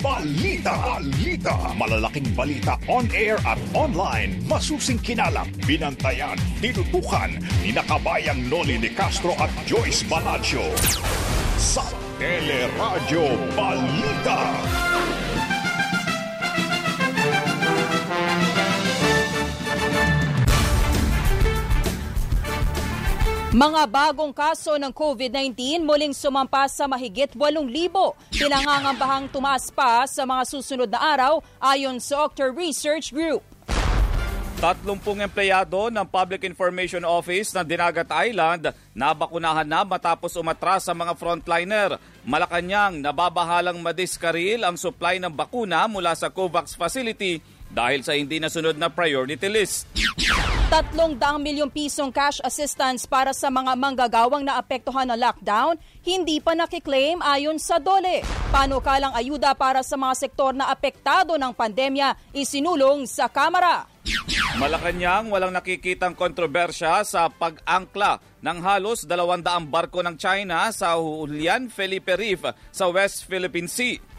Balita. Balita. Malalaking balita on air at online. Masusing kinalap, binantayan, tinutukan ni nakabayang Noli de Castro at Joyce Balancho. Sa Teleradyo Balita. Mga bagong kaso ng COVID-19 muling sumampas sa mahigit 8,000. Pinangangambahang tumaas pa sa mga susunod na araw ayon sa Octor Research Group. 30 empleyado ng Public Information Office ng Dinagat Island nabakunahan na matapos umatras sa mga frontliner. Malacanang nababahalang madiskaril ang supply ng bakuna mula sa COVAX facility dahil sa hindi nasunod na priority list. Tatlong daang milyong pisong cash assistance para sa mga manggagawang naapektuhan ng lockdown, hindi pa nakiklaim ayon sa DOLE. Panukalang ayuda para sa mga sektor na apektado ng pandemya isinulong sa Kamara. Malacanang walang nakikitang kontrobersya sa pag-angkla ng halos 200 barko ng China sa Julian Felipe Reef sa West Philippine Sea.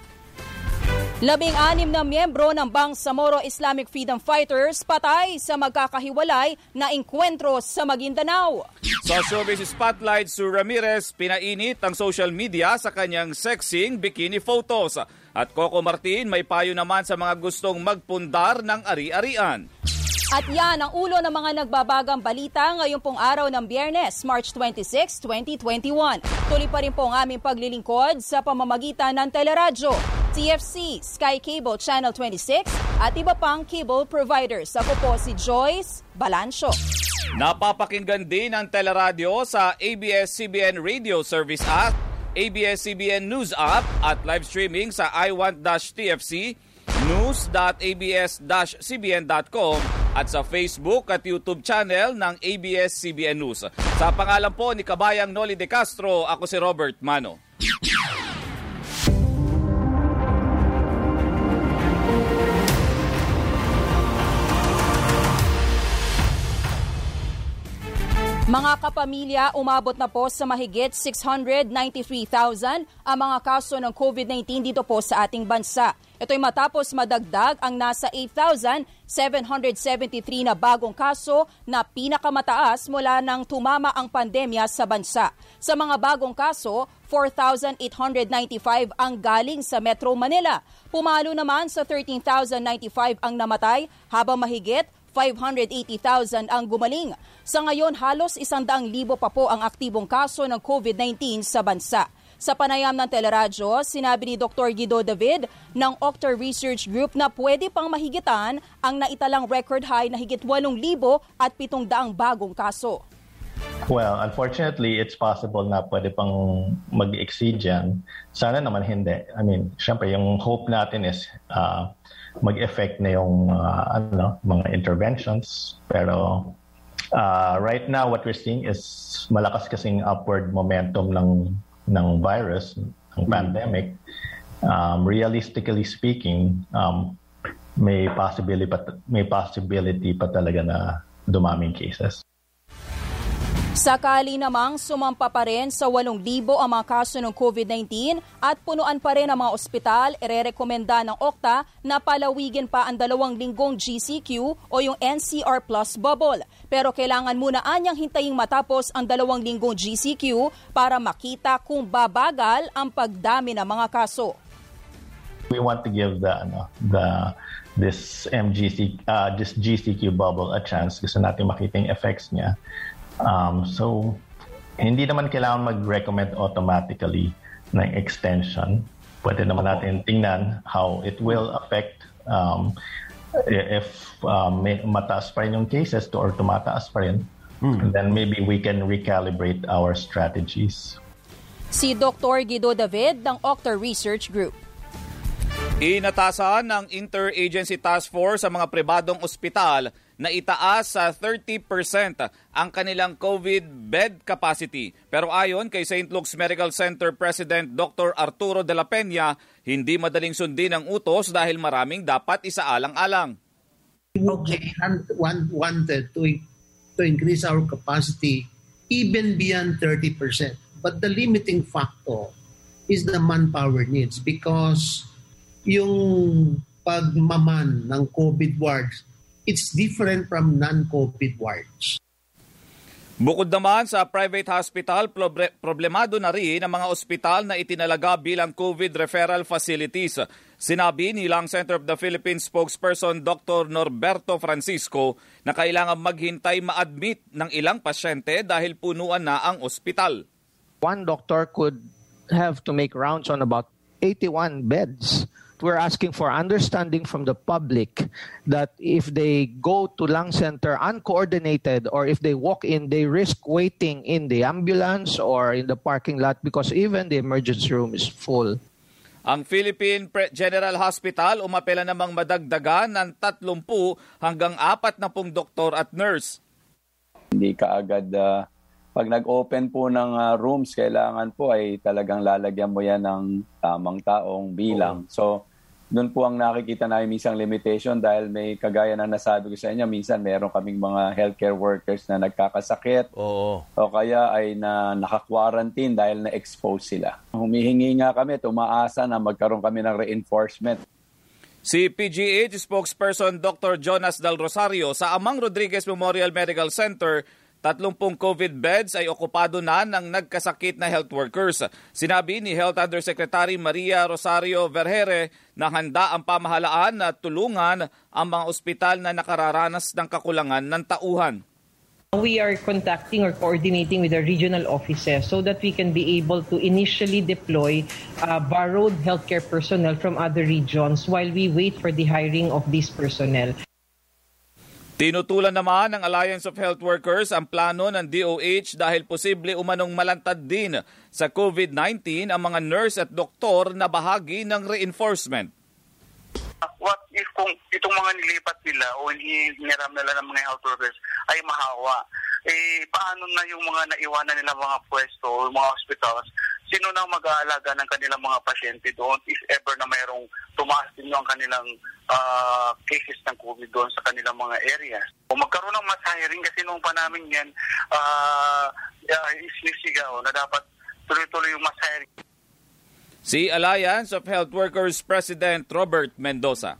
Labing-anim na miyembro ng Bangsamoro Islamic Freedom Fighters patay sa magkakahiwalay na inkwentro sa Maguindanao. Sa showbiz spotlight, Sue Ramirez pinainit ang social media sa kanyang sexing bikini photos. At Coco Martin may payo naman sa mga gustong magpundar ng ari-arian. At yan ang ulo ng mga nagbabagang balita ngayong pong araw ng Biyernes, March 26, 2021. Tuloy pa rin po ang aming paglilingkod sa pamamagitan ng teleradyo, TFC, Sky Cable Channel 26 at iba pang cable providers. Ako po si Joyce Balancho. Napapakinggan din ang teleradyo sa ABS-CBN Radio Service app, ABS-CBN News app at live streaming sa iWant-TFC, news.abs-cbn.com at sa Facebook at YouTube channel ng ABS-CBN News. Sa pangalan po ni Kabayang Noli De Castro, ako si Robert Mano. Mga kapamilya, umabot na po sa mahigit 693,000 ang mga kaso ng COVID-19 dito po sa ating bansa. Ito'y matapos madagdag ang nasa 8,773 na bagong kaso na pinakamataas mula nang tumama ang pandemya sa bansa. Sa mga bagong kaso, 4,895 ang galing sa Metro Manila. Pumalo naman sa 13,095 ang namatay habang mahigit 580,000 ang gumaling. Sa ngayon, halos 100,000 pa po ang aktibong kaso ng COVID-19 sa bansa. Sa panayam ng teleradyo, sinabi ni Dr. Guido David ng Octor Research Group na pwede pang mahigitan ang naitalang record high na higit 8,000 at 700 bagong kaso. Well, unfortunately, it's possible na pwede pang mag-exceed yan. Sana naman hindi. I mean, syempre, yung hope natin is uh, mag-effect na yung uh, ano, mga interventions. Pero uh, right now, what we're seeing is malakas kasing upward momentum ng ng virus, ng pandemic. Um, realistically speaking, um, may possibility pa, may possibility pa talaga na dumaming cases. Sakali namang sumampa pa rin sa 8,000 ang mga kaso ng COVID-19 at punuan pa rin ang mga ospital, irerekomenda ng OCTA na palawigin pa ang dalawang linggong GCQ o yung NCR Plus bubble. Pero kailangan muna anyang hintayin matapos ang dalawang linggong GCQ para makita kung babagal ang pagdami ng mga kaso. We want to give the, ano, the this MGC, uh, this GCQ bubble a chance. Gusto natin makita yung effects niya. Um, so, hindi naman kailangan mag-recommend automatically ng extension. Pwede naman natin tingnan how it will affect um, if um, may mataas pa rin yung cases to, or tumataas pa rin. Hmm. And then maybe we can recalibrate our strategies. Si Dr. Guido David ng Octa Research Group. Inatasan ng Interagency Task Force sa mga pribadong ospital na itaas sa 30% ang kanilang COVID bed capacity. Pero ayon kay St. Luke's Medical Center President Dr. Arturo de la Peña, hindi madaling sundin ang utos dahil maraming dapat isaalang-alang. Okay, and wanted to, to increase our capacity even beyond 30%. But the limiting factor is the manpower needs because yung pagmaman ng COVID wards, it's different from non-COVID wards. Bukod naman sa private hospital, proble- problemado na rin ang mga ospital na itinalaga bilang COVID referral facilities. Sinabi ni Lang Center of the Philippines spokesperson Dr. Norberto Francisco na kailangan maghintay ma-admit ng ilang pasyente dahil punuan na ang ospital. One doctor could have to make rounds on about 81 beds. We're asking for understanding from the public that if they go to lung center uncoordinated or if they walk in, they risk waiting in the ambulance or in the parking lot because even the emergency room is full. Ang Philippine Pre- General Hospital umapela namang madagdagan ng 30 hanggang 40 doktor at nurse. Hindi ka agad ah, pag nag-open po ng ah, rooms, kailangan po ay talagang lalagyan mo yan ng tamang taong bilang. So, doon po ang nakikita namin minsan limitation dahil may kagaya na nasabi ko sa inyo, minsan meron kaming mga healthcare workers na nagkakasakit Oo. o kaya ay na naka-quarantine dahil na-expose sila. Humihingi nga kami, tumaasa na magkaroon kami ng reinforcement Si PGH spokesperson Dr. Jonas Del Rosario sa Amang Rodriguez Memorial Medical Center, 30 COVID beds ay okupado na ng nagkasakit na health workers. Sinabi ni Health Undersecretary Maria Rosario Vergere na handa ang pamahalaan na tulungan ang mga ospital na nakararanas ng kakulangan ng tauhan. We are contacting or coordinating with the regional offices so that we can be able to initially deploy uh, borrowed healthcare personnel from other regions while we wait for the hiring of these personnel. Tinutulan naman ng Alliance of Health Workers ang plano ng DOH dahil posible umanong malantad din sa COVID-19 ang mga nurse at doktor na bahagi ng reinforcement. what if kung itong mga nilipat nila o hiniram nila ng mga health workers ay mahawa? Eh, paano na yung mga naiwanan nila mga pwesto o mga hospitals? Sino na mag-aalaga ng kanilang mga pasyente doon if ever na mayroong tumaas din yung kanilang ah, cases ng COVID doon sa kanilang mga areas? O magkaroon ng mass hiring kasi nung pa namin yan, uh, uh, isinisigaw na dapat tuloy-tuloy yung mass hiring. Si Alliance of Health Workers President Robert Mendoza.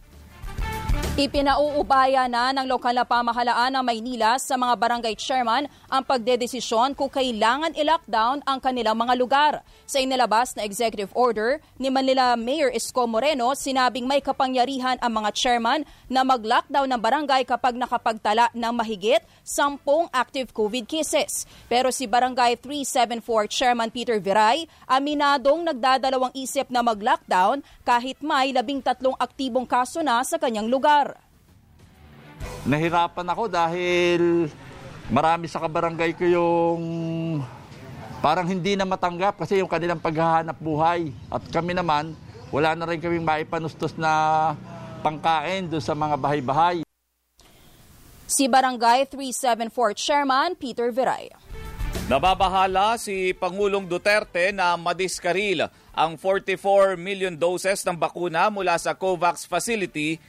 Ipinauubaya na ng lokal na pamahalaan ng Maynila sa mga barangay chairman ang pagdedesisyon kung kailangan i-lockdown ang kanilang mga lugar. Sa inilabas na executive order ni Manila Mayor Isko Moreno, sinabing may kapangyarihan ang mga chairman na mag-lockdown ng barangay kapag nakapagtala ng mahigit 10 active COVID cases. Pero si Barangay 374 Chairman Peter Viray, aminadong nagdadalawang isip na mag-lockdown kahit may labing tatlong aktibong kaso na sa kanyang lugar. Nahirapan ako dahil marami sa kabarangay ko yung parang hindi na matanggap kasi yung kanilang paghahanap buhay. At kami naman, wala na rin kaming maipanustos na pangkain doon sa mga bahay-bahay. Si Barangay 374 Chairman Peter Viray. Nababahala si Pangulong Duterte na madiskaril ang 44 million doses ng bakuna mula sa COVAX facility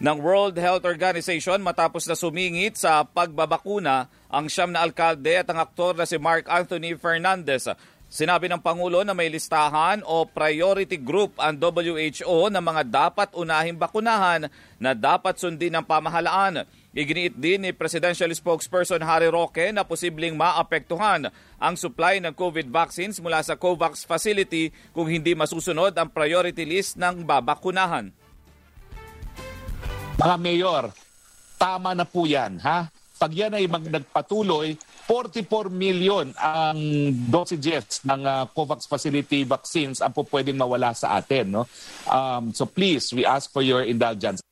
ng World Health Organization matapos na sumingit sa pagbabakuna ang siyam na alkalde at ang aktor na si Mark Anthony Fernandez. Sinabi ng Pangulo na may listahan o priority group ang WHO ng mga dapat unahing bakunahan na dapat sundin ng pamahalaan. Iginiit din ni Presidential Spokesperson Harry Roque na posibleng maapektuhan ang supply ng COVID vaccines mula sa COVAX facility kung hindi masusunod ang priority list ng babakunahan. Mga mayor, tama na po yan, ha? Pag yan ay mag nagpatuloy, 44 million ang dosages ng ah, COVAX facility vaccines ang po pwedeng mawala sa atin. No? Um, so please, we ask for your indulgence.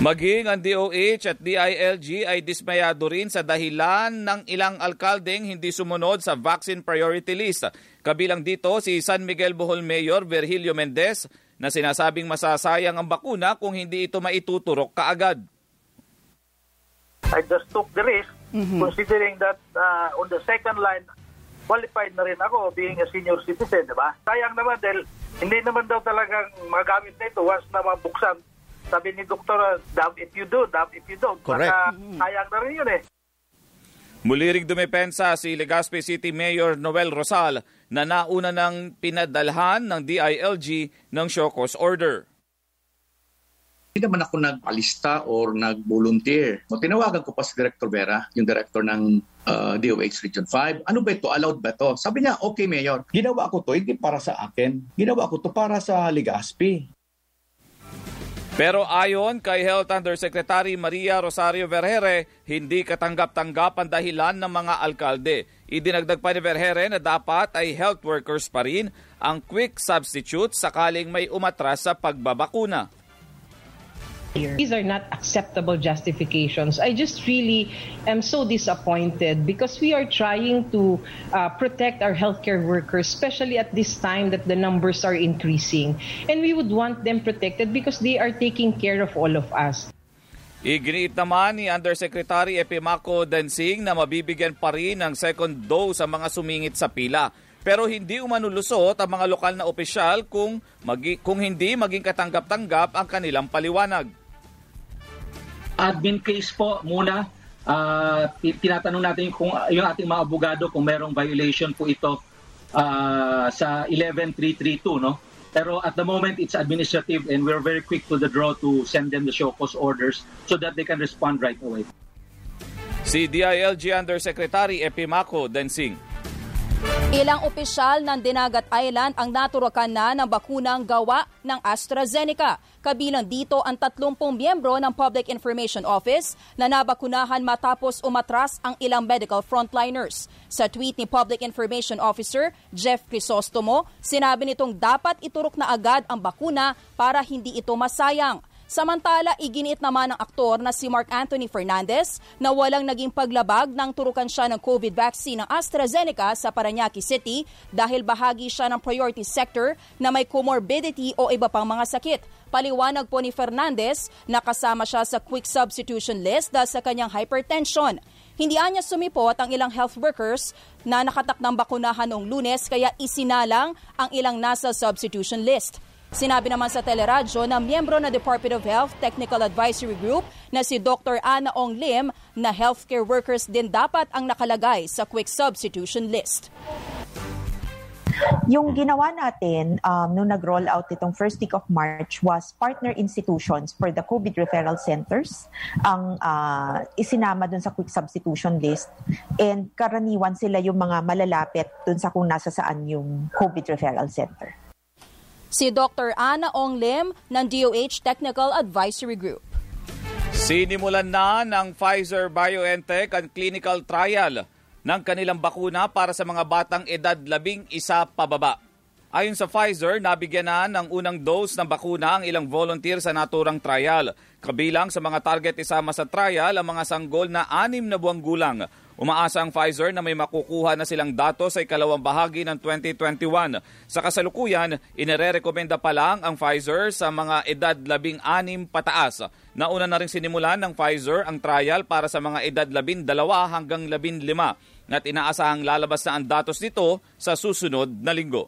Maging ang DOH at DILG ay dismayado rin sa dahilan ng ilang alkaldeng hindi sumunod sa vaccine priority list. Kabilang dito si San Miguel Bohol Mayor Virgilio Mendez na sinasabing masasayang ang bakuna kung hindi ito maituturok kaagad. I just took the risk considering that uh, on the second line, qualified na rin ako being a senior citizen, di ba? Sayang naman dahil hindi naman daw talagang magamit na ito once na mabuksan. Sabi ni Doktor, damn if you do, damn if you don't. Correct. Baka sayang na rin yun eh. Muli ring dumepensa si Legazpi City Mayor Noel Rosal na nauna ng pinadalhan ng DILG ng cause order. Hindi naman ako nag-alista or nag-volunteer. Tinawagan ko pa si Director Vera, yung director ng uh, DOH Region 5. Ano ba ito? Allowed ba ito? Sabi niya, okay Mayor. Ginawa ko to hindi para sa akin. Ginawa ko to para sa Legazpi. Pero ayon kay Health Undersecretary Maria Rosario Vergere, hindi katanggap-tanggap ang dahilan ng mga alkalde. Idinagdag pa ni Vergere na dapat ay health workers pa rin ang quick substitute sakaling may umatras sa pagbabakuna. These are not acceptable justifications. I just really am so disappointed because we are trying to uh, protect our healthcare workers, especially at this time that the numbers are increasing. And we would want them protected because they are taking care of all of us. Iginiit naman ni Undersecretary Epimaco Densing na mabibigyan pa rin ng second dose sa mga sumingit sa pila. Pero hindi umanulusot ang mga lokal na opisyal kung, magi- kung hindi maging katanggap-tanggap ang kanilang paliwanag admin case po muna. Uh, tinatanong natin kung yung ating mga abogado kung merong violation po ito uh, sa 11332 no. Pero at the moment it's administrative and we're very quick to the draw to send them the show cause orders so that they can respond right away. Si DILG Undersecretary Epimaco Densing. Ilang opisyal ng Dinagat Island ang naturakan na ng bakunang gawa ng AstraZeneca. Kabilang dito ang 30 miyembro ng Public Information Office na nabakunahan matapos umatras ang ilang medical frontliners. Sa tweet ni Public Information Officer Jeff Crisostomo, sinabi nitong dapat iturok na agad ang bakuna para hindi ito masayang. Samantala, iginiit naman ng aktor na si Mark Anthony Fernandez na walang naging paglabag nang turukan siya ng COVID vaccine ng AstraZeneca sa Paranaque City dahil bahagi siya ng priority sector na may comorbidity o iba pang mga sakit. Paliwanag po ni Fernandez na kasama siya sa quick substitution list dahil sa kanyang hypertension. Hindi anya sumipot ang ilang health workers na nakatakdang bakunahan noong lunes kaya isinalang ang ilang nasa substitution list. Sinabi naman sa teleradyo na miyembro ng Department of Health Technical Advisory Group na si Dr. Ana Ong Lim na healthcare workers din dapat ang nakalagay sa quick substitution list. Yung ginawa natin um, nung nag-roll out itong first week of March was partner institutions for the COVID referral centers ang uh, isinama dun sa quick substitution list and karaniwan sila yung mga malalapit dun sa kung nasa saan yung COVID referral center si Dr. Ana Ong Lim ng DOH Technical Advisory Group. Sinimulan na ng Pfizer BioNTech ang clinical trial ng kanilang bakuna para sa mga batang edad labing isa pababa. Ayon sa Pfizer, nabigyan na ng unang dose ng bakuna ang ilang volunteer sa naturang trial. Kabilang sa mga target isama sa trial ang mga sanggol na anim na buwang gulang. Umaasa ang Pfizer na may makukuha na silang datos sa ikalawang bahagi ng 2021. Sa kasalukuyan, inirerekomenda pa lang ang Pfizer sa mga edad labing anim pataas. Nauna na rin sinimulan ng Pfizer ang trial para sa mga edad labing dalawa hanggang labing lima at inaasahang lalabas na ang datos nito sa susunod na linggo.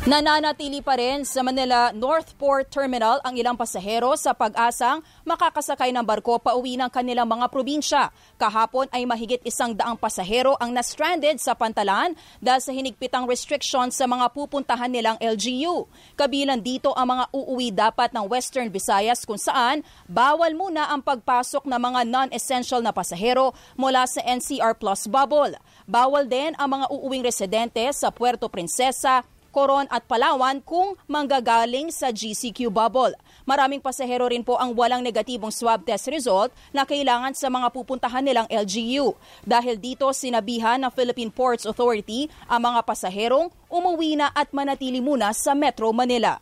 Nananatili pa rin sa Manila Northport Terminal ang ilang pasahero sa pag-asang makakasakay ng barko pauwi ng kanilang mga probinsya. Kahapon ay mahigit isang daang pasahero ang na-stranded sa pantalan dahil sa hinigpitang restrictions sa mga pupuntahan nilang LGU. Kabilang dito ang mga uuwi dapat ng Western Visayas kung saan bawal muna ang pagpasok ng mga non-essential na pasahero mula sa NCR Plus bubble. Bawal din ang mga uuwing residente sa Puerto Princesa, Coron at Palawan kung manggagaling sa GCQ bubble. Maraming pasahero rin po ang walang negatibong swab test result na kailangan sa mga pupuntahan nilang LGU. Dahil dito sinabihan ng Philippine Ports Authority ang mga pasaherong umuwi na at manatili muna sa Metro Manila.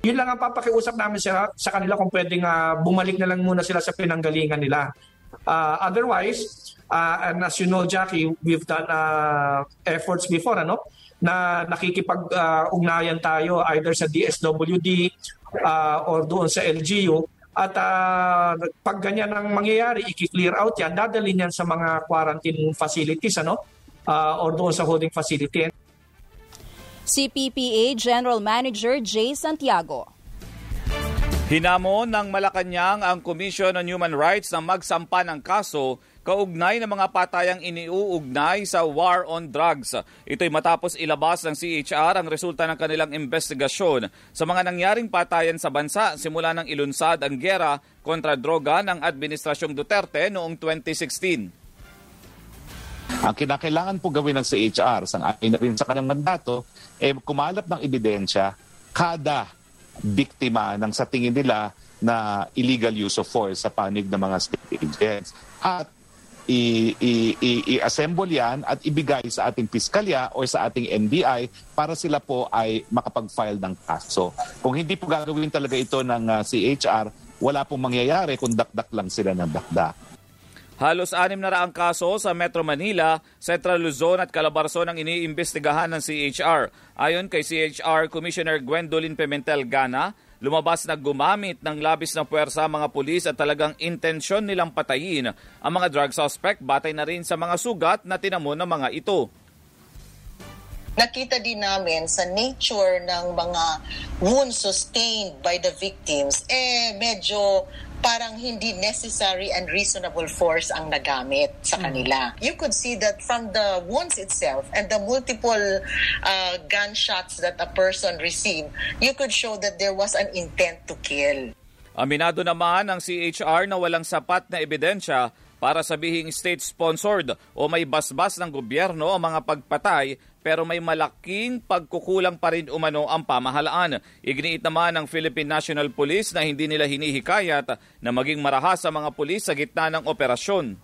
Yun lang ang papakiusap namin sa, sa kanila kung pwedeng uh, bumalik na lang muna sila sa pinanggalingan nila. Uh, otherwise, uh, and as you know, Jackie, we've done uh, efforts before, ano? Na nakikipag-ugnayan uh, tayo either sa DSWD uh, or doon sa LGU at uh, pag ganyan ang mangyayari, i-clear out yan, dadalhin yan sa mga quarantine facilities ano? Uh, or doon sa holding facility. Si PPA General Manager Jay Santiago. Hinamon ng Malacanang ang Commission on Human Rights na magsampa ng kaso kaugnay ng mga patayang iniuugnay sa war on drugs. Ito'y matapos ilabas ng CHR ang resulta ng kanilang investigasyon sa mga nangyaring patayan sa bansa simula ng ilunsad ang gera kontra droga ng Administrasyong Duterte noong 2016. Ang kinakailangan po gawin ng CHR, sang na rin sa kanyang mandato, eh kumalap ng ebidensya kada biktima ng sa tingin nila na illegal use of force sa panig ng mga state agents. At i-assemble yan at ibigay sa ating piskalya o sa ating NBI para sila po ay makapag-file ng kaso. Kung hindi po gagawin talaga ito ng uh, CHR, wala pong mangyayari kung dakdak lang sila ng dakdak. Halos anim na raang kaso sa Metro Manila, Central Luzon at Calabarzon ang iniimbestigahan ng CHR. Ayon kay CHR Commissioner Gwendolyn Pimentel Gana, lumabas na gumamit ng labis na puwersa mga pulis at talagang intensyon nilang patayin ang mga drug suspect batay na rin sa mga sugat na tinamo ng mga ito. Nakita din namin sa nature ng mga wounds sustained by the victims, eh medyo parang hindi necessary and reasonable force ang nagamit sa mm. kanila. Mm. You could see that from the wounds itself and the multiple uh, gunshots that a person received, you could show that there was an intent to kill. Aminado naman ang CHR na walang sapat na ebidensya para sabihing state-sponsored o may basbas ng gobyerno ang mga pagpatay pero may malaking pagkukulang pa rin umano ang pamahalaan. Igniit naman ng Philippine National Police na hindi nila hinihikayat na maging marahas sa mga pulis sa gitna ng operasyon.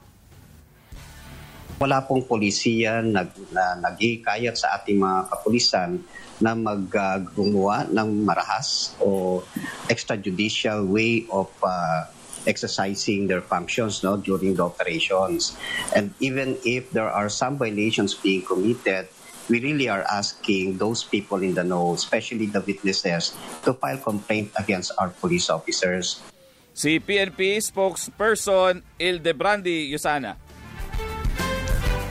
Wala pong polisiya nag, na naghihikayat sa ating mga kapulisan na maggumawa uh, ng marahas o extrajudicial way of uh, exercising their functions no, during the operations. And even if there are some violations being committed, we really are asking those people in the know, especially the witnesses, to file complaint against our police officers. Si PNP spokesperson Ildebrandi Yusana.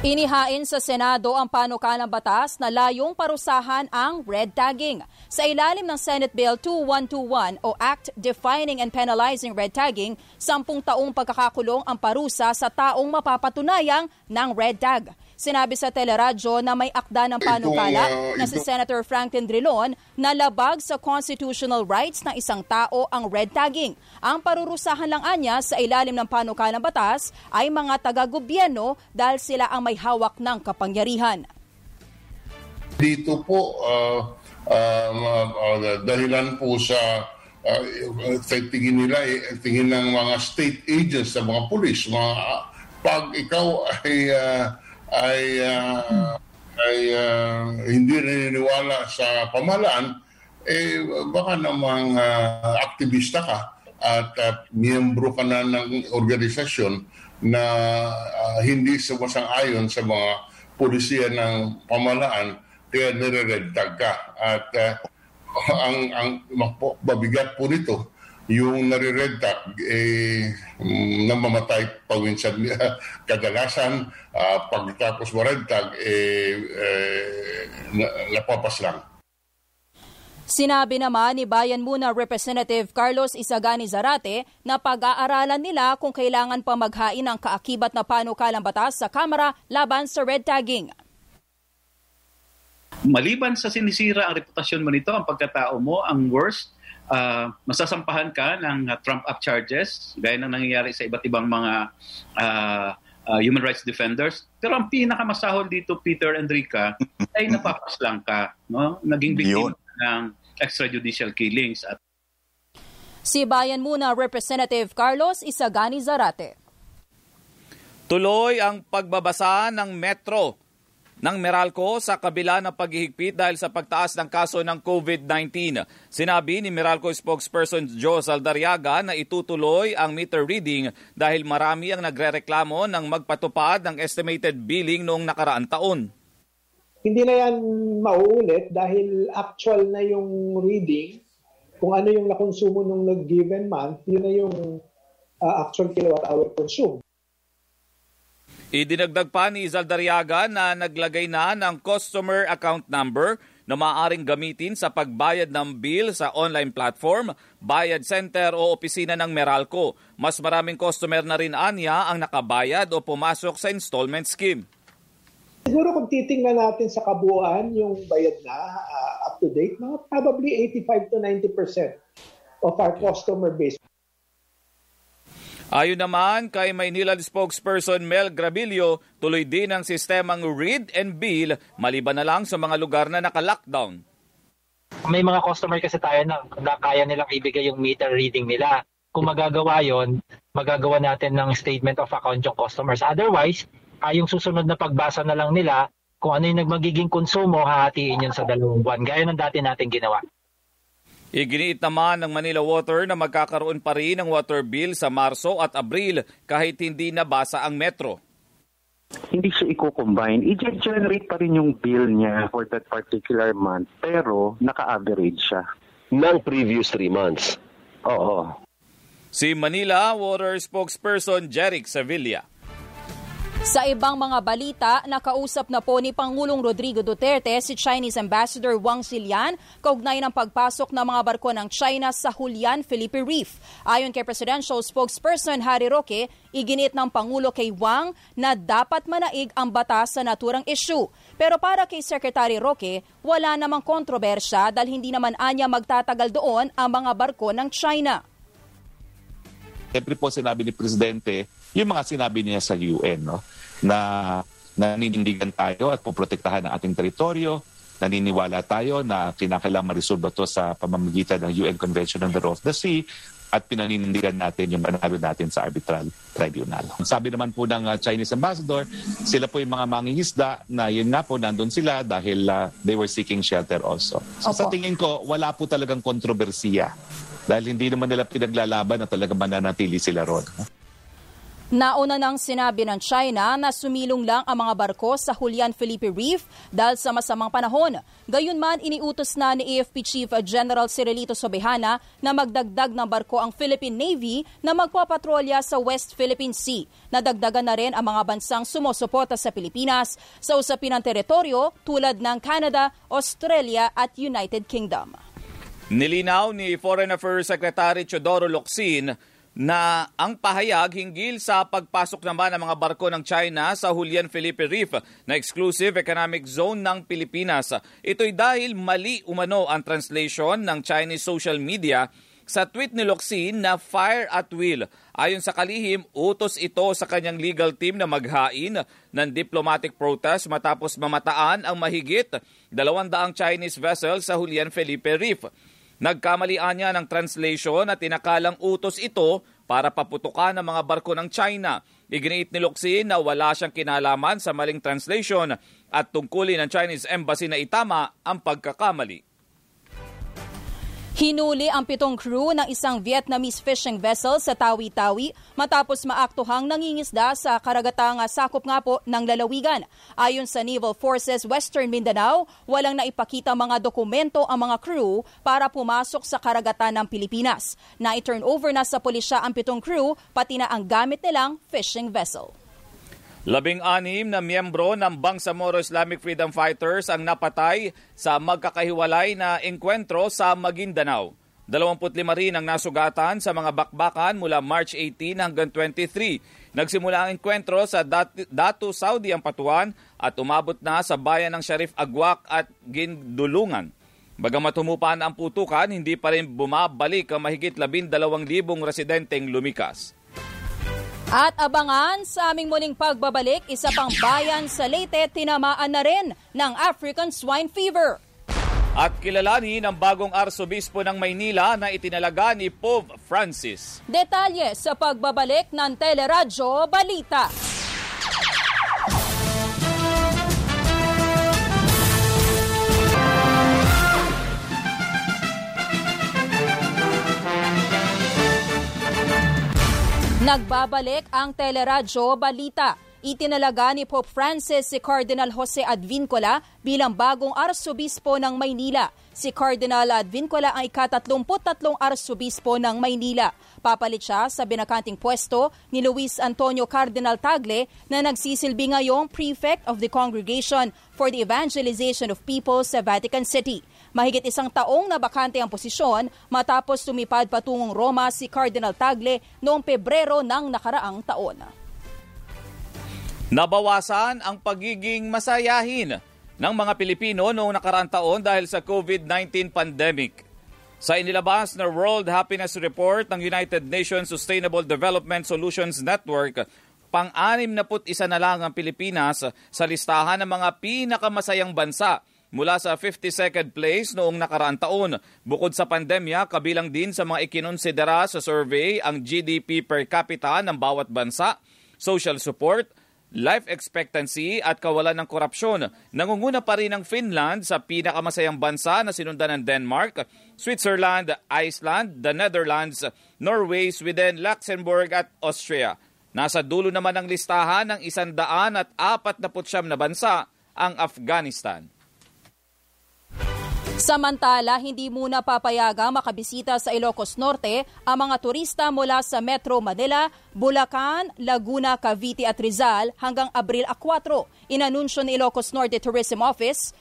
Inihain sa Senado ang panukalang batas na layong parusahan ang red tagging. Sa ilalim ng Senate Bill 2121 o Act Defining and Penalizing Red Tagging, sampung taong pagkakakulong ang parusa sa taong mapapatunayang ng red tag. Sinabi sa teleradyo na may akda ng panukala uh, na si Senator Franklin Drilon na labag sa constitutional rights ng isang tao ang red tagging. Ang parurusahan lang anya sa ilalim ng panukalang batas ay mga taga-gobyerno dahil sila ang may hawak ng kapangyarihan. Dito po, uh, uh, uh, dahilan po sa uh, tingin nila, eh, tingin ng mga state agents, sa mga pulis, mga, pag ikaw ay uh, ay uh, ay uh, hindi naniniwala sa pamalaan, eh baka namang uh, aktivista ka at uh, miyembro ka na ng organisasyon na uh, hindi sumasang-ayon sa mga polisiya ng pamalaan kaya nire-red tag ka. At uh, ang, ang mabigat po nito, yung nare-red tag, eh, mm, namamatay paminsan kadalasan uh, pagkatapos mo red tag, eh, eh, napapas lang. Sinabi naman ni Bayan Muna Representative Carlos Isagani Zarate na pag-aaralan nila kung kailangan pa maghain ng kaakibat na panukalang batas sa Kamara laban sa red tagging. Maliban sa sinisira ang reputasyon mo nito, ang pagkatao mo, ang worst, uh, masasampahan ka ng uh, Trump up charges, gaya ng nangyayari sa iba't ibang mga uh, uh, human rights defenders. Pero ang pinakamasahol dito, Peter Enrica, ay napapaslang ka. No? Naging biktima ng extrajudicial killings. At Si Bayan Muna Representative Carlos Isagani Zarate. Tuloy ang pagbabasa ng Metro ng Meralco sa kabila ng paghihigpit dahil sa pagtaas ng kaso ng COVID-19. Sinabi ni Meralco spokesperson Joe Saldariaga na itutuloy ang meter reading dahil marami ang nagrereklamo ng magpatupad ng estimated billing noong nakaraang taon. Hindi na yan mauulit dahil actual na yung reading. Kung ano yung nakonsumo nung nag-given month, yun na yung uh, actual kilowatt hour consumed. Idinagdag pa ni Zaldariaga na naglagay na ng customer account number na maaaring gamitin sa pagbayad ng bill sa online platform, bayad center o opisina ng Meralco. Mas maraming customer na rin anya ang nakabayad o pumasok sa installment scheme. Siguro kung titingnan natin sa kabuuan yung bayad na uh, up to date, mga probably 85 to 90% of our customer base. Ayon naman kay Maynila spokesperson Mel Grabillo, tuloy din ang sistemang read and bill maliban na lang sa mga lugar na naka-lockdown. May mga customer kasi tayo na, na kaya nilang ibigay yung meter reading nila. Kung magagawa yon, magagawa natin ng statement of account yung customers. Otherwise, uh, yung susunod na pagbasa na lang nila, kung ano yung magiging konsumo, hahatiin yun sa dalawang buwan. Gaya ng dati natin ginawa. Iginiit naman ng Manila Water na magkakaroon pa rin ng water bill sa Marso at Abril kahit hindi nabasa ang metro. Hindi siya i-combine. I-generate pa rin yung bill niya for that particular month pero naka-average siya. Ng previous three months? Oo. Si Manila Water spokesperson Jeric Sevilla. Sa ibang mga balita, nakausap na po ni Pangulong Rodrigo Duterte si Chinese Ambassador Wang Xilian kaugnay ng pagpasok ng mga barko ng China sa Julian Felipe Reef. Ayon kay Presidential Spokesperson Harry Roque, iginit ng Pangulo kay Wang na dapat manaig ang batas sa naturang issue. Pero para kay Secretary Roque, wala namang kontrobersya dahil hindi naman anya magtatagal doon ang mga barko ng China. Siyempre po sinabi ni Presidente, yung mga sinabi niya sa UN, no? Na naninindigan tayo at poprotektahan ang ating teritoryo, naniniwala tayo na kinakailangan marisolba to sa pamamagitan ng UN Convention on the Law of the Sea at pinaninindigan natin yung manalo natin sa arbitral tribunal. Sabi naman po ng uh, Chinese ambassador, sila po yung mga mangingisda na yun nga po nandun sila dahil uh, they were seeking shelter also. So Opo. sa tingin ko, wala po talagang kontrobersiya dahil hindi naman nila pinaglalaban na talaga mananatili sila ron. Nauna nang sinabi ng China na sumilong lang ang mga barko sa Julian Felipe Reef dahil sa masamang panahon. Gayunman, iniutos na ni AFP Chief General Cirilito Sobehana na magdagdag ng barko ang Philippine Navy na magpapatrolya sa West Philippine Sea. Nadagdagan na rin ang mga bansang sumusuporta sa Pilipinas sa usapin ng teritoryo tulad ng Canada, Australia at United Kingdom. Nilinaw ni Foreign Affairs Secretary Chodoro Locsin na ang pahayag hinggil sa pagpasok naman ng mga barko ng China sa Julian Felipe Reef na exclusive economic zone ng Pilipinas. Ito'y dahil mali umano ang translation ng Chinese social media sa tweet ni Locsin na fire at will. Ayon sa kalihim, utos ito sa kanyang legal team na maghain ng diplomatic protest matapos mamataan ang mahigit 200 Chinese vessel sa Julian Felipe Reef. Nagkamalian niya ng translation at tinakalang utos ito para paputukan ang mga barko ng China. Iginiit ni Luxin na wala siyang kinalaman sa maling translation at tungkulin ng Chinese Embassy na itama ang pagkakamali. Hinuli ang pitong crew ng isang Vietnamese fishing vessel sa Tawi-Tawi matapos maaktuhang nangingisda sa karagatang sakop nga po ng lalawigan. Ayon sa Naval Forces Western Mindanao, walang naipakita mga dokumento ang mga crew para pumasok sa karagatan ng Pilipinas. Na-turn over na sa pulisya ang pitong crew pati na ang gamit nilang fishing vessel. Labing-anim na miyembro ng Bangsamoro Islamic Freedom Fighters ang napatay sa magkakahiwalay na engkwentro sa Maguindanao. 25 rin ang nasugatan sa mga bakbakan mula March 18 hanggang 23. Nagsimula ang engkwentro sa Datu, Saudi ang patuan at umabot na sa bayan ng Sharif Agwak at Gindulungan. Bagamat humupan ang putukan, hindi pa rin bumabalik ang mahigit 12,000 residenteng lumikas. At abangan sa aming muling pagbabalik, isa pang bayan sa Leyte tinamaan na rin ng African Swine Fever. At kilalanin ang bagong arsobispo ng Maynila na itinalaga ni Pope Francis. Detalye sa pagbabalik ng Teleradyo Balita. Nagbabalik ang Teleradyo Balita. itinalaga ni Pope Francis si Cardinal Jose Advincola bilang bagong arsobispo ng Maynila. Si Cardinal Advincola ang ika-33 arsobispo ng Maynila. Papalit siya sa binakanting pwesto ni Luis Antonio Cardinal Tagle na nagsisilbi ngayong Prefect of the Congregation for the Evangelization of People sa Vatican City. Mahigit isang taong na bakante ang posisyon matapos tumipad patungong Roma si Cardinal Tagle noong Pebrero ng nakaraang taon. Nabawasan ang pagiging masayahin ng mga Pilipino noong nakaraang taon dahil sa COVID-19 pandemic. Sa inilabas na World Happiness Report ng United Nations Sustainable Development Solutions Network, pang-anim na put isa na lang ang Pilipinas sa listahan ng mga pinakamasayang bansa mula sa 52nd place noong nakaraang taon. Bukod sa pandemya, kabilang din sa mga ikinonsidera sa survey ang GDP per capita ng bawat bansa, social support, life expectancy at kawalan ng korupsyon. Nangunguna pa rin ang Finland sa pinakamasayang bansa na sinundan ng Denmark, Switzerland, Iceland, the Netherlands, Norway, Sweden, Luxembourg at Austria. Nasa dulo naman ng listahan ng isandaan at apat na bansa ang Afghanistan. Samantala, hindi muna papayaga makabisita sa Ilocos Norte ang mga turista mula sa Metro Manila, Bulacan, Laguna, Cavite at Rizal hanggang Abril 4. Inanunsyo ni Ilocos Norte Tourism Office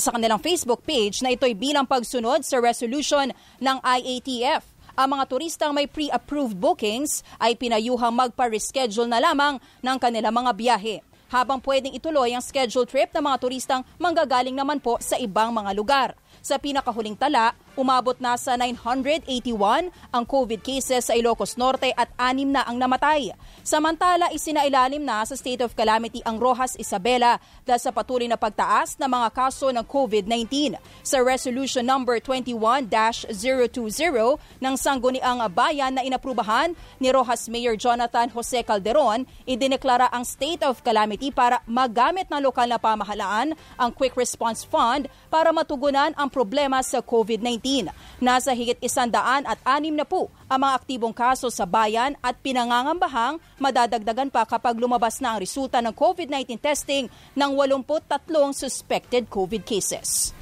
sa kanilang Facebook page na ito'y bilang pagsunod sa resolution ng IATF. Ang mga turistang may pre-approved bookings ay pinayuhang magpa-reschedule na lamang ng kanilang mga biyahe habang pwedeng ituloy ang scheduled trip ng mga turistang manggagaling naman po sa ibang mga lugar. Sa pinakahuling tala, umabot na sa 981 ang COVID cases sa Ilocos Norte at anim na ang namatay. Samantala, isinailalim na sa state of calamity ang Rojas Isabela dahil sa patuloy na pagtaas ng mga kaso ng COVID-19. Sa resolution number 21-020 ng Sangguniang Bayan na inaprubahan ni Rojas Mayor Jonathan Jose Calderon, idineklara ang state of calamity para magamit ng lokal na pamahalaan ang Quick Response Fund para matugunan ang problema sa COVID-19. Nasa higit isandaan at anim na po ang mga aktibong kaso sa bayan at pinangangambahang madadagdagan pa kapag lumabas na ang resulta ng COVID-19 testing ng 83 suspected COVID cases.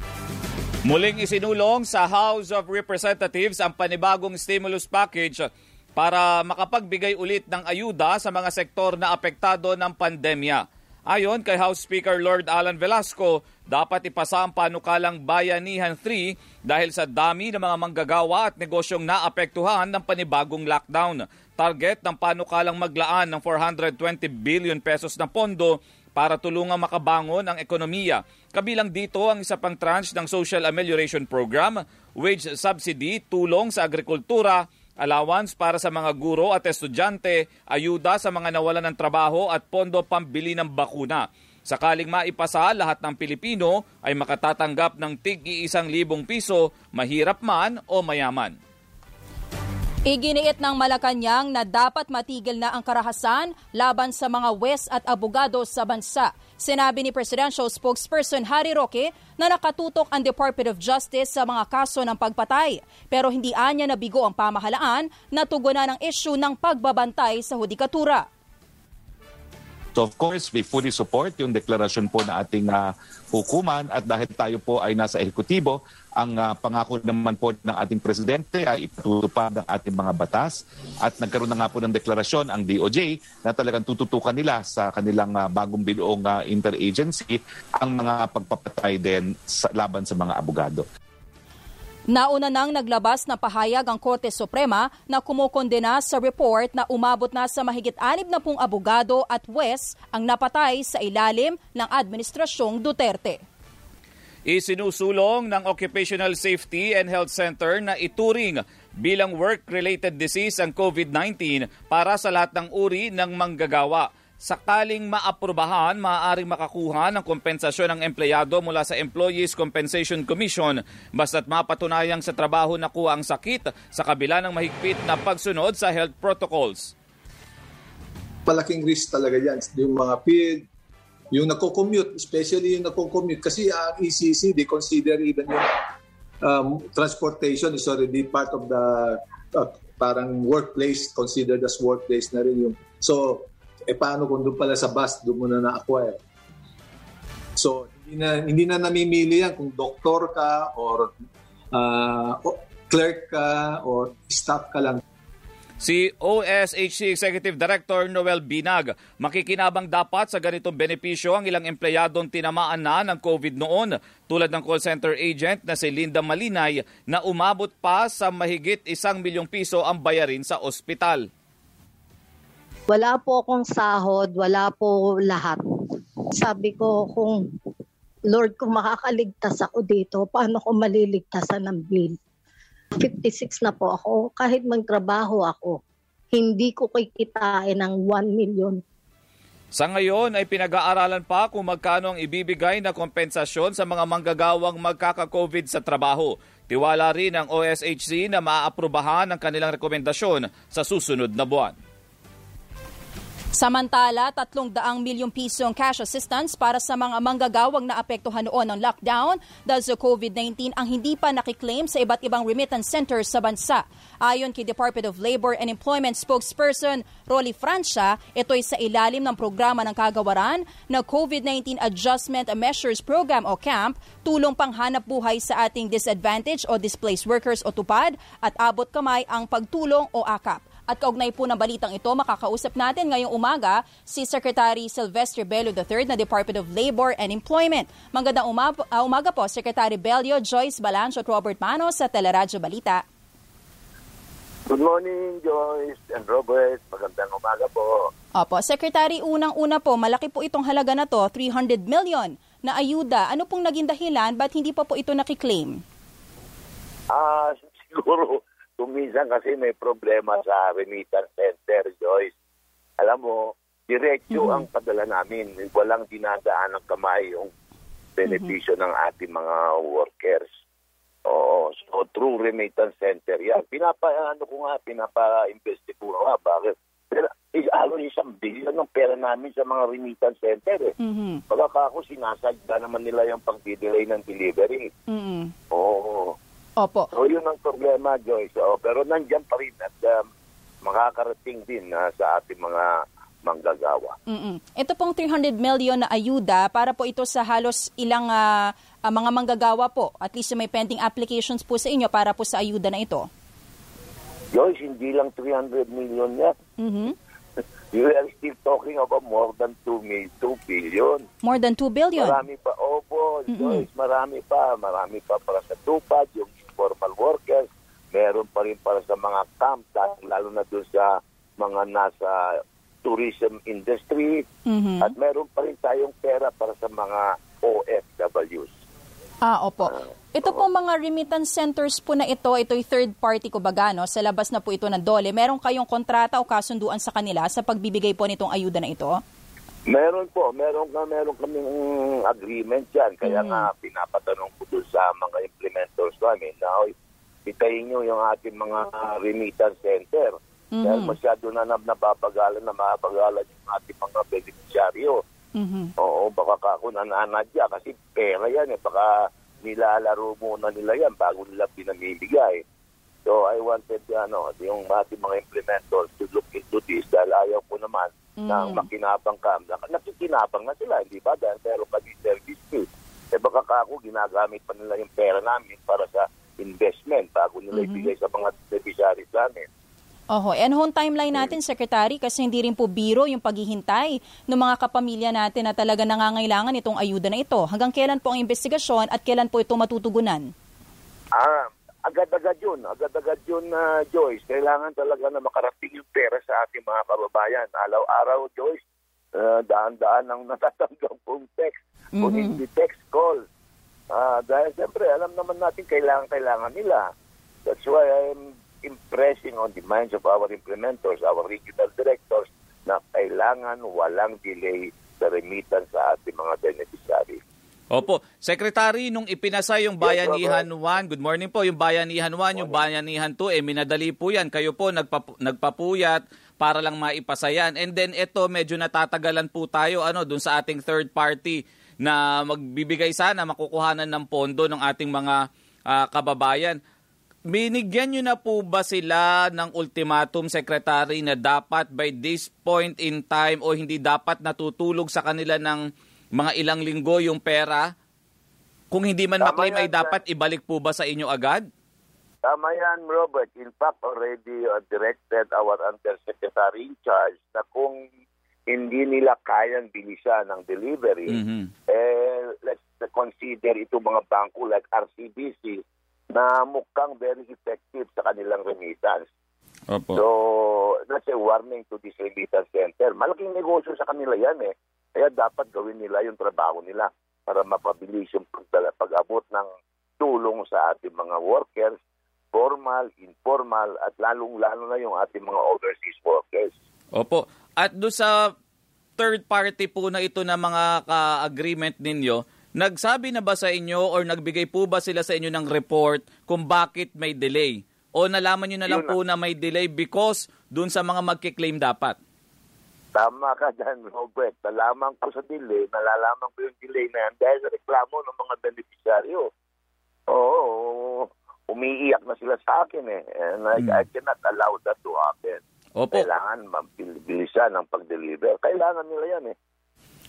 Muling isinulong sa House of Representatives ang panibagong stimulus package para makapagbigay ulit ng ayuda sa mga sektor na apektado ng pandemya. Ayon kay House Speaker Lord Alan Velasco, dapat ipasa ang panukalang Bayanihan 3 dahil sa dami ng mga manggagawa at negosyong naapektuhan ng panibagong lockdown. Target ng panukalang maglaan ng 420 billion pesos na pondo para tulungang makabangon ang ekonomiya. Kabilang dito ang isa pang tranche ng Social Amelioration Program, wage subsidy, tulong sa agrikultura, allowance para sa mga guro at estudyante, ayuda sa mga nawalan ng trabaho at pondo pambili ng bakuna. Sakaling maipasa, lahat ng Pilipino ay makatatanggap ng tig-iisang libong piso, mahirap man o mayaman. Iginiit ng Malacanang na dapat matigil na ang karahasan laban sa mga wes at abogado sa bansa. Sinabi ni Presidential Spokesperson Harry Roque na nakatutok ang Department of Justice sa mga kaso ng pagpatay. Pero hindi anya nabigo ang pamahalaan na tugunan ang issue ng pagbabantay sa hudikatura. So of course, we fully support yung deklarasyon po na ating uh, hukuman at dahil tayo po ay nasa ehekutibo, ang uh, pangako naman po ng ating presidente ay ipatutupad ng ating mga batas at nagkaroon na nga po ng deklarasyon ang DOJ na talagang tututukan nila sa kanilang uh, bagong binuong uh, interagency ang mga pagpapatay din sa, laban sa mga abogado. Nauna nang naglabas na pahayag ang Korte Suprema na kumukondena sa report na umabot na sa mahigit anib na pong abogado at wes ang napatay sa ilalim ng Administrasyong Duterte. Isinusulong ng Occupational Safety and Health Center na ituring bilang work-related disease ang COVID-19 para sa lahat ng uri ng manggagawa. Sakaling maaprubahan, maaaring makakuha ng kompensasyon ng empleyado mula sa Employees Compensation Commission basta't mapatunayang sa trabaho nakuha ang sakit sa kabila ng mahigpit na pagsunod sa health protocols. Malaking risk talaga yan. Yung mga PID, yung nako-commute, especially yung nako-commute. Kasi ang uh, ECC, they consider even yung um, transportation is already part of the uh, parang workplace, considered as workplace na rin yung. So, Eh paano kung doon pala sa bus, doon mo na na-acquire? So, hindi na, hindi na namimili yan kung doktor ka or uh, clerk ka or staff ka lang. Si OSHC Executive Director Noel Binag, makikinabang dapat sa ganitong benepisyo ang ilang empleyadong tinamaan na ng COVID noon tulad ng call center agent na si Linda Malinay na umabot pa sa mahigit isang milyong piso ang bayarin sa ospital. Wala po akong sahod, wala po lahat. Sabi ko kung Lord, kung makakaligtas ako dito, paano ko maliligtasan ng bill? 56 na po ako. Kahit magtrabaho ako, hindi ko kikitain ng 1 million. Sa ngayon ay pinag-aaralan pa kung magkano ang ibibigay na kompensasyon sa mga manggagawang magkaka-COVID sa trabaho. Tiwala rin ang OSHC na maaaprubahan ang kanilang rekomendasyon sa susunod na buwan. Samantala, 300 milyong pisong cash assistance para sa mga manggagawang naapektuhan noon ng lockdown dahil sa COVID-19 ang hindi pa nakiklaim sa iba't ibang remittance centers sa bansa. Ayon kay Department of Labor and Employment spokesperson Rolly Francia, ito ay sa ilalim ng programa ng kagawaran na COVID-19 Adjustment Measures Program o CAMP, tulong panghanap buhay sa ating disadvantaged o displaced workers o tupad at abot kamay ang pagtulong o AKAP. At kaugnay po ng balitang ito, makakausap natin ngayong umaga si Secretary Sylvester Bello III na Department of Labor and Employment. Magandang umaga, uh, umaga po, Secretary Bello, Joyce Balancho at Robert Manos sa Teleradyo Balita. Good morning, Joyce and Robert. Magandang umaga po. Opo, Secretary, unang-una po, malaki po itong halaga na to, 300 million na ayuda. Ano pong naging dahilan? Ba't hindi pa po ito nakiklaim? Ah, uh, siguro Kuminsan kasi may problema sa remittance center, Joyce. Alam mo, diretso mm-hmm. ang padala namin. Walang dinadaan ng kamay yung benepisyo mm-hmm. ng ating mga workers. Oo, so through remittance center yan. Pinapa, ano ko nga, pinapa-investi ko nga. Bakit? Pero halos isang billion ng pera namin sa mga remittance center eh. Mm-hmm. Pagka ako sinasagda naman nila yung pag-delay ng delivery. Mm-hmm. Oo. Opo. So yun ang problema, Joyce. So, pero nandiyan pa rin at um, makakarating din uh, sa ating mga manggagawa. Mm-mm. Ito pong 300 million na ayuda para po ito sa halos ilang uh, uh, mga manggagawa po. At least may pending applications po sa inyo para po sa ayuda na ito. Joyce, hindi lang 300 million yan. Mm-hmm. You are still talking about more than 2, 2 billion. More than 2 billion? Marami pa. Opo, mm-hmm. Joyce, marami pa. Marami pa para sa tupad, yung informal workers, meron pa rin para sa mga camp, lalo na doon sa mga nasa tourism industry, mm-hmm. at meron pa rin tayong pera para sa mga OFWs. Ah, opo. Ito po mga remittance centers po na ito, ito'y third party ko baga, no? Sa labas na po ito ng DOLE. Meron kayong kontrata o kasunduan sa kanila sa pagbibigay po nitong ayuda na ito? Meron po, meron ka meron kaming agreement diyan kaya mm. nga pinapatanong ko dun sa mga implementers namin na itayin niyo yung ating mga remittance center. Mm-hmm. Dahil masyado na nababagalan na mabagalan yung ating mga beneficiaryo. Mm-hmm. Oo, baka ka ako nananadya kasi pera yan eh. Baka nilalaro muna nila yan bago nila pinamimigay. So I wanted ano, yung ating mga implementers to look into this dahil ayaw ko naman mm. na makinabang ka. Nakikinabang na sila, hindi ba? Dahil meron kami service fee. Eh baka kako, ginagamit pa nila yung pera namin para sa investment bago nila mm-hmm. ibigay sa mga beneficiaries namin. Oho, and home timeline natin, Secretary, kasi hindi rin po biro yung paghihintay ng mga kapamilya natin na talaga nangangailangan itong ayuda na ito. Hanggang kailan po ang investigasyon at kailan po ito matutugunan? Ah, agad-agad yun. Agad-agad yun, uh, Joyce. Kailangan talaga na makarating yung pera sa ating mga kababayan. Araw-araw, Joyce, uh, daan-daan ang natatanggap pong text. Mm-hmm. Kung hindi text call. Uh, dahil siyempre, alam naman natin kailangan-kailangan nila. That's why I'm impressing on the minds of our implementers, our regional directors, na kailangan walang delay sa remittance sa ating mga beneficiaries. Opo. Secretary, nung ipinasa yung Bayanihan 1, good morning po, yung Bayanihan 1, yung Bayanihan 2, eh minadali po yan. Kayo po nagpap- nagpapuyat para lang maipasa yan. And then ito, medyo natatagalan po tayo ano, dun sa ating third party na magbibigay sana, makukuhanan ng pondo ng ating mga uh, kababayan. binigyan nyo na po ba sila ng ultimatum, Secretary, na dapat by this point in time o hindi dapat natutulog sa kanila ng mga ilang linggo yung pera? Kung hindi man Tama maklaim yan, ay dapat ibalik po ba sa inyo agad? Tama yan, Robert. In fact, already uh, directed our undersecretary in charge na kung hindi nila kayang bilisan ng delivery, Mhm. eh, let's consider itong mga bangko like RCBC na mukhang very effective sa kanilang remittance. Opo. So, that's a warning to this remittance center. Malaking negosyo sa kanila yan eh. Kaya dapat gawin nila yung trabaho nila para mapabilis yung pagdala, pag-abot ng tulong sa ating mga workers, formal, informal, at lalong-lalo na yung ating mga overseas workers. Opo. At do sa third party po na ito na mga ka-agreement ninyo, nagsabi na ba sa inyo or nagbigay po ba sila sa inyo ng report kung bakit may delay? O nalaman nyo na lang Yun na. po na may delay because dun sa mga magkiklaim dapat? Tama ka dyan, Robert. Nalaman ko sa delay, nalalaman ko yung delay na yan dahil sa reklamo ng mga beneficiaryo. Oo, umiiyak na sila sa akin eh. And I, I cannot allow that to happen. Opo. Kailangan mabilisan ang pag-deliver. Kailangan nila yan eh.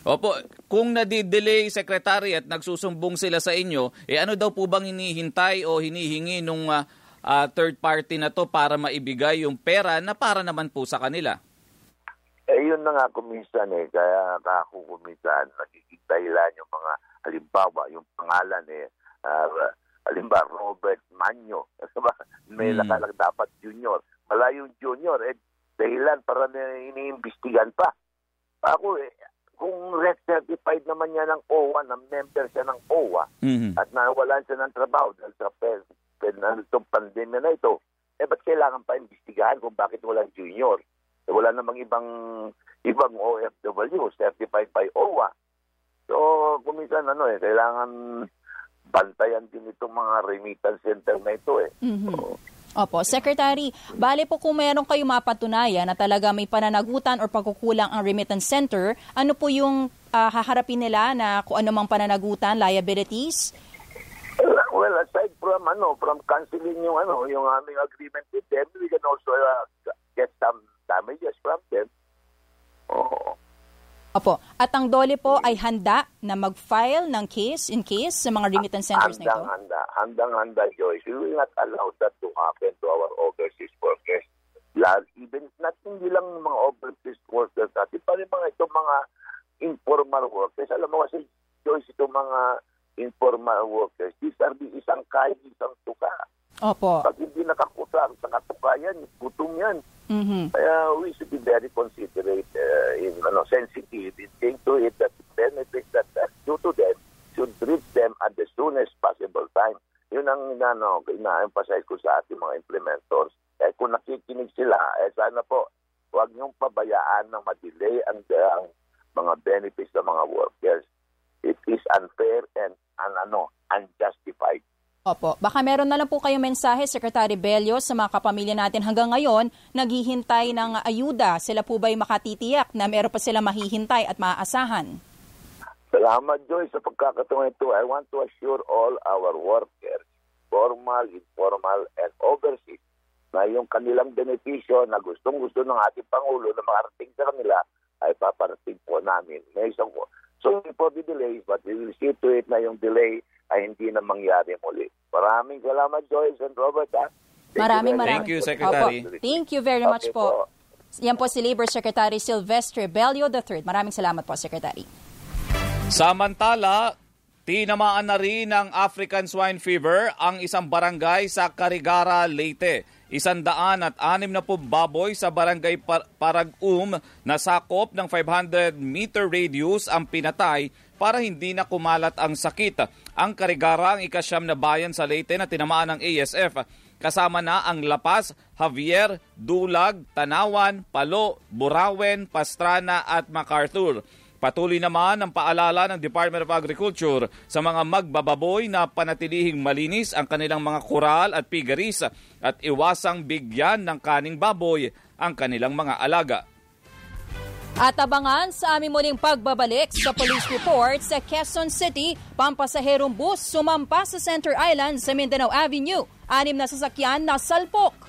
Opo, kung nadidelay secretary at nagsusumbong sila sa inyo, eh ano daw po bang hinihintay o hinihingi nung ah, ah, third party na to para maibigay yung pera na para naman po sa kanila? Yun na nga kuminsan eh. Kaya ako kuminsan, nagiging dahilan yung mga, halimbawa, yung pangalan eh, ah, halimbawa, Robert Manyo. May Hmm. nakalag dapat junior. Wala yung junior, eh, dahilan para na iniimbestigan pa. Ako eh, kung certified naman niya ng OWA, na member siya ng OWA, Mhm. at nawalan siya ng trabaho dahil sa pen, pen, ano, pandemya na ito, eh ba't kailangan pa imbestigahan kung bakit walang junior? Eh, wala namang ibang ibang OFW certified by OWA. So, kuminsan ano eh, kailangan bantayan din itong mga remittance center na ito eh. Mhm. Opo, Secretary, bale po kung meron kayo mapatunayan na talaga may pananagutan or pagkukulang ang remittance center, ano po yung ah, haharapin nila na kung ano mang pananagutan, liabilities? Well, aside from ano, from canceling yung ano, yung aming agreement with them, we can also uh, get some damages from them. Oo. Opo, at ang DOLE po ay handa na mag-file ng case in case sa mga remittance centers na ito? Handang-handa. Handang-handa, Joyce. We will not allow that to happen to our overseas workers. Lalo, even not hindi lang mga overseas workers natin, pa rin mga itong mga informal workers. Alam mo kasi, Joyce, itong mga informal workers, these are the isang kain, isang tuka. Opo. Pag hindi nakakusa sa katuka yan, gutom yan. Mhm. Kaya we should be very considerate, uh, in, ano, sensitive in seeing to it that benefits that are due to them should reach them at the soonest possible time. Yun ang ano, ina-emphasize ko sa ating mga implementors. Eh, kung nakikinig sila, eh, sana po, huwag niyong pabayaan na ma-delay ang, ang mga benefits ng mga workers. It is unfair and, and ano, unjustified. Opo. Baka meron na lang po kayong mensahe, Secretary Bello, sa mga kapamilya natin hanggang ngayon, naghihintay ng ayuda. Sila po ba'y makatitiyak na meron pa sila mahihintay at maaasahan? Salamat, Joy, sa pagkakataon ito. I want to assure all our workers, formal, informal, and overseas, na yung kanilang benepisyo na gustong-gusto ng ating Pangulo na makarating sa kanila ay paparating po namin. May isang po. So, for the delays, but we will see to it na yung delay ay hindi na mangyari muli. Maraming salamat, Joyce and Robert. Ha? Thank Maraming you maraming. Thank you. Secretary. Opo. Thank you very much Okay po. Yan po si Labor Secretary Silvestre Bello III. Maraming salamat po, Secretary. Samantala, tinamaan na rin ng African Swine Fever ang isang barangay sa Carigara, Leyte. Isandaan at anim na po baboy sa barangay Par- Parag-um na sakop ng 500 meter radius ang pinatay para hindi na kumalat ang sakit. Ang Carigara ang ikasyam na bayan sa Leyte na tinamaan ng ASF. Kasama na ang Lapas, Javier, Dulag, Tanawan, Palo, Burawen, Pastrana at MacArthur. Patuloy naman ang paalala ng Department of Agriculture sa mga magbababoy na panatilihing malinis ang kanilang mga kural at pigaris at iwasang bigyan ng kaning baboy ang kanilang mga alaga. At abangan sa aming muling pagbabalik sa police report sa Quezon City, pampasaherong bus sumampa sa Center Island sa Mindanao Avenue. Anim na sasakyan na salpok.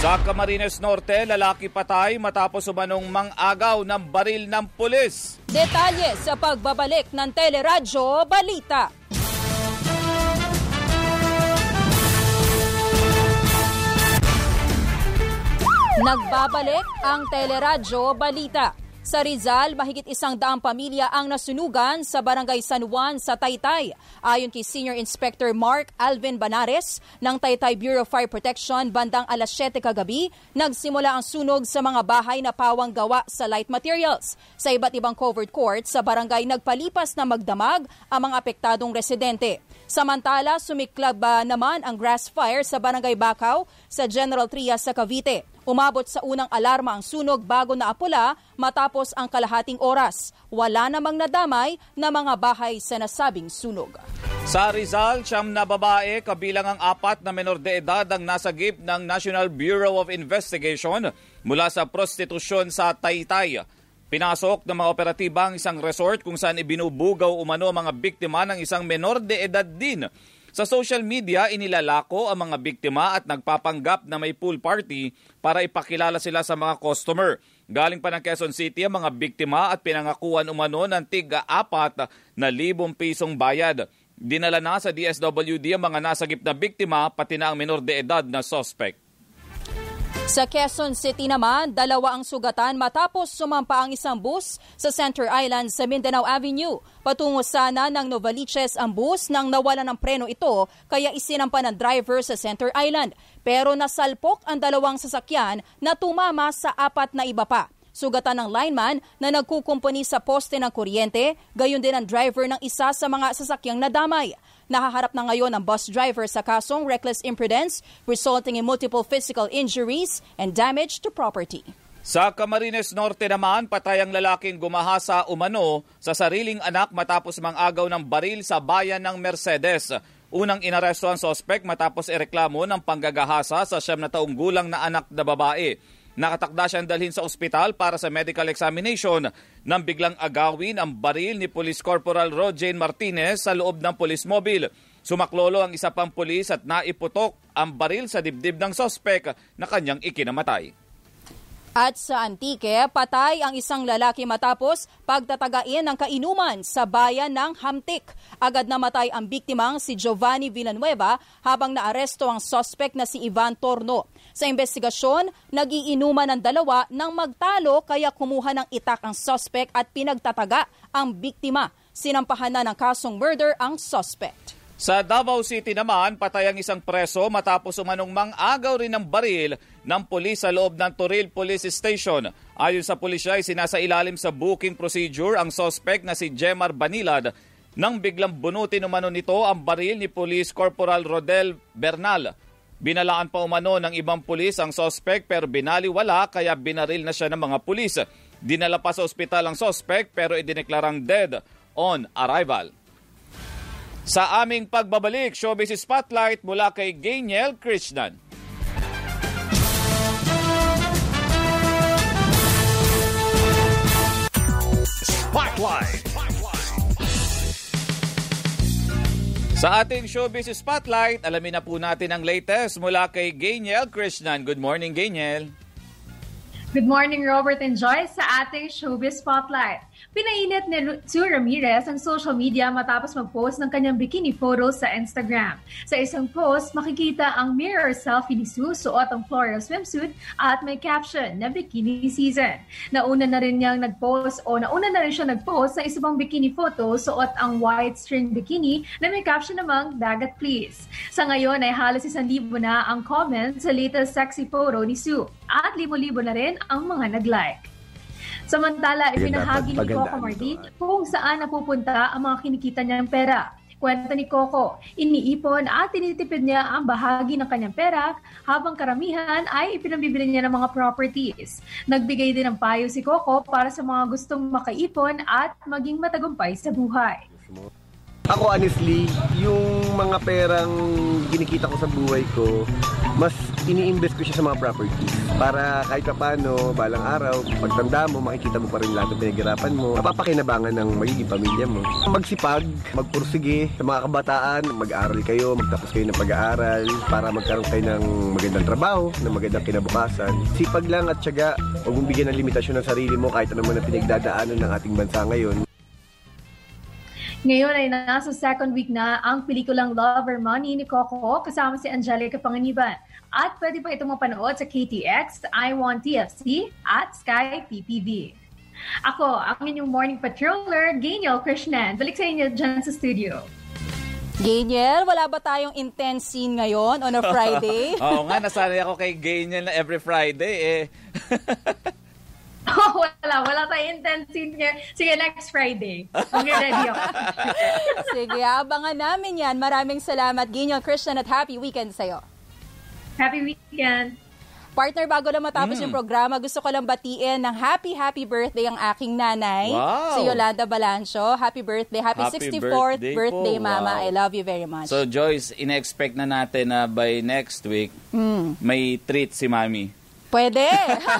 Sa Camarines Norte, lalaki patay matapos umanong mang-agaw ng baril ng pulis. Detalye sa pagbabalik ng Teleradyo Balita. Nagbabalik ang Teleradyo Balita. Sa Rizal, mahigit isang daang pamilya ang nasunugan sa Barangay San Juan sa Taytay. Ayon kay Senior Inspector Mark Alvin Banares ng Taytay Bureau of Fire Protection bandang alas 7 kagabi, nagsimula ang sunog sa mga bahay na pawang gawa sa light materials. Sa iba't ibang covered court sa barangay nagpalipas na magdamag ang mga apektadong residente. Samantala, sumiklab uh, naman ang grass fire sa Barangay Bakaw sa General Trias sa Cavite. Umabot sa unang alarma ang sunog bago naapula matapos ang kalahating oras. Wala namang nadamay na mga bahay sa nasabing sunog. Sa Rizal, siyam na babae kabilang ang apat na menor de edad ang nasagip ng National Bureau of Investigation mula sa prostitusyon sa Taytay. Pinasok ng mga operatiba ang isang resort kung saan ibinubugaw umano ang mga biktima ng isang menor de edad din. Sa social media, inilalako ang mga biktima at nagpapanggap na may pool party para ipakilala sila sa mga customer. Galing pa ng Quezon City ang mga biktima at pinangakuan umano ng tiga-apat na libong pisong bayad. Dinala na sa DSWD ang mga nasagip na biktima pati na ang menor de edad na suspect. Sa Quezon City naman, dalawa ang sugatan matapos sumampa ang isang bus sa Center Island sa Mindanao Avenue. Patungo sana ng Novaliches ang bus nang nawala ng preno ito kaya isinampa ng driver sa Center Island. Pero nasalpok ang dalawang sasakyan na tumama sa apat na iba pa. Sugatan ng lineman na nagkukumpani sa poste ng kuryente, gayon din ang driver ng isa sa mga sasakyang nadamay. Nahaharap na ngayon ang bus driver sa kasong reckless imprudence resulting in multiple physical injuries and damage to property. Sa Camarines Norte naman, patay ang lalaking gumahasa umano sa sariling anak matapos mang-agaw ng baril sa bayan ng Mercedes. Unang inaresto ang sospek matapos ireklamo ng panggagahasa sa siyam na taong gulang na anak na babae. Nakatakda siyang dalhin sa ospital para sa medical examination nang biglang agawin ang baril ni Police Corporal Rojain Martinez sa loob ng police mobile. Sumaklolo ang isa pang pulis at naiputok ang baril sa dibdib ng sospek na kanyang ikinamatay. At sa Antique, patay ang isang lalaki matapos pagtatagain ng kainuman sa bayan ng Hamtik. Agad namatay ang biktimang si Giovanni Villanueva habang naaresto ang sospek na si Ivan Torno. Sa investigasyon, nagiinuman ng dalawa nang magtalo kaya kumuha ng itak ang sospek at pinagtataga ang biktima. Sinampahan na ng kasong murder ang suspect. Sa Davao City naman, patay ang isang preso matapos umanong mang-agaw rin ng baril ng pulis sa loob ng Toril Police Station. Ayon sa pulisya, ay sinasailalim sa booking procedure ang suspect na si Jemar Banilad nang biglang bunutin umano nito ang baril ni Police Corporal Rodel Bernal. Binalaan pa umano ng ibang pulis ang suspect pero binaliwala kaya binaril na siya ng mga pulis. Dinala pa sa ospital ang suspect pero idineklarang dead on arrival. Sa aming pagbabalik, Showbiz Spotlight mula kay Gainiel Krishnan. Spotlight. Sa ating Showbiz Spotlight, alamin na po natin ang latest mula kay Gainiel Krishnan. Good morning, Gainiel. Good morning, Robert and Joyce, sa ating Showbiz Spotlight. Pinainit ni Sue Ramirez ang social media matapos mag-post ng kanyang bikini photos sa Instagram. Sa isang post, makikita ang mirror selfie ni Sue suot ang floral swimsuit at may caption na bikini season. Nauna na rin niyang nag-post o nauna na rin siya nag-post sa isang bikini photo suot ang white string bikini na may caption namang dagat please. Sa ngayon ay halos isang libo na ang comments sa latest sexy photo ni Sue at libo-libo na rin ang mga nag-like. Samantala, ipinahagi ni Coco Mardi kung saan napupunta ang mga kinikita niyang pera. Kwento ni Coco, iniipon at tinitipid niya ang bahagi ng kanyang pera habang karamihan ay ipinabibili niya ng mga properties. Nagbigay din ng payo si Coco para sa mga gustong makaipon at maging matagumpay sa buhay. Ako honestly, yung mga perang ginikita ko sa buhay ko, mas ini-invest ko siya sa mga properties para kahit pa paano, balang araw, pagtanda mo, makikita mo pa rin lahat ng pinaghirapan mo, mapapakinabangan ng magiging pamilya mo. Magsipag, magpursige sa mga kabataan, mag-aaral kayo, magtapos kayo ng pag-aaral para magkaroon kayo ng magandang trabaho, ng magandang kinabukasan. Sipag lang at syaga, huwag mong bigyan ng limitasyon ng sarili mo kahit ano man ang pinagdadaanan ng ating bansa ngayon. Ngayon ay nasa second week na ang pelikulang Love or Money ni Coco kasama si Angelica Panganiban. At pwede pa ito mapanood sa KTX, I Want TFC at Sky PPV. Ako, ang inyong morning patroller, Genial Krishnan. Balik sa inyo dyan sa studio. Geniel, wala ba tayong intense scene ngayon on a Friday? Oo nga, nasanay ako kay Geniel na every Friday eh. Oh, wala. Wala tayong ngayon. Sige, next Friday. Okay, ready ako. Sige, abangan namin yan. Maraming salamat, Geniel Christian, at happy weekend sa'yo. Happy weekend. Partner, bago lang matapos Mm. yung programa, gusto ko lang batiin ng happy, happy birthday ang aking nanay, Wow. si Yolanda Balancho. Happy birthday. Happy, Happy 64th birthday birthday, po. Mama. Wow. I love you very much. So Joyce, ina-expect na natin na by next week, Mm. may treat si Mami. Pwede.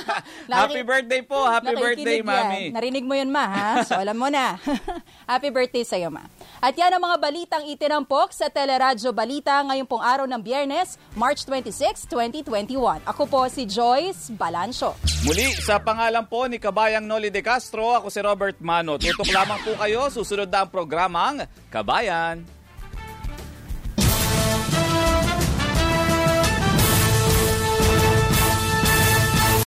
Happy birthday po! Happy birthday, Mami! yan. Narinig mo yun, ma, ha? So, alam mo na. Happy birthday sa'yo, ma. At yan ang mga balitang itinampok sa Teleradyo Balita ngayong pong araw ng Biyernes, March 26, 2021. Ako po si Joyce Balancho. Muli, sa pangalan po ni Kabayang Noli de Castro, ako si Robert Mano. Tutok lamang po kayo, susunod na ang programang Kabayan.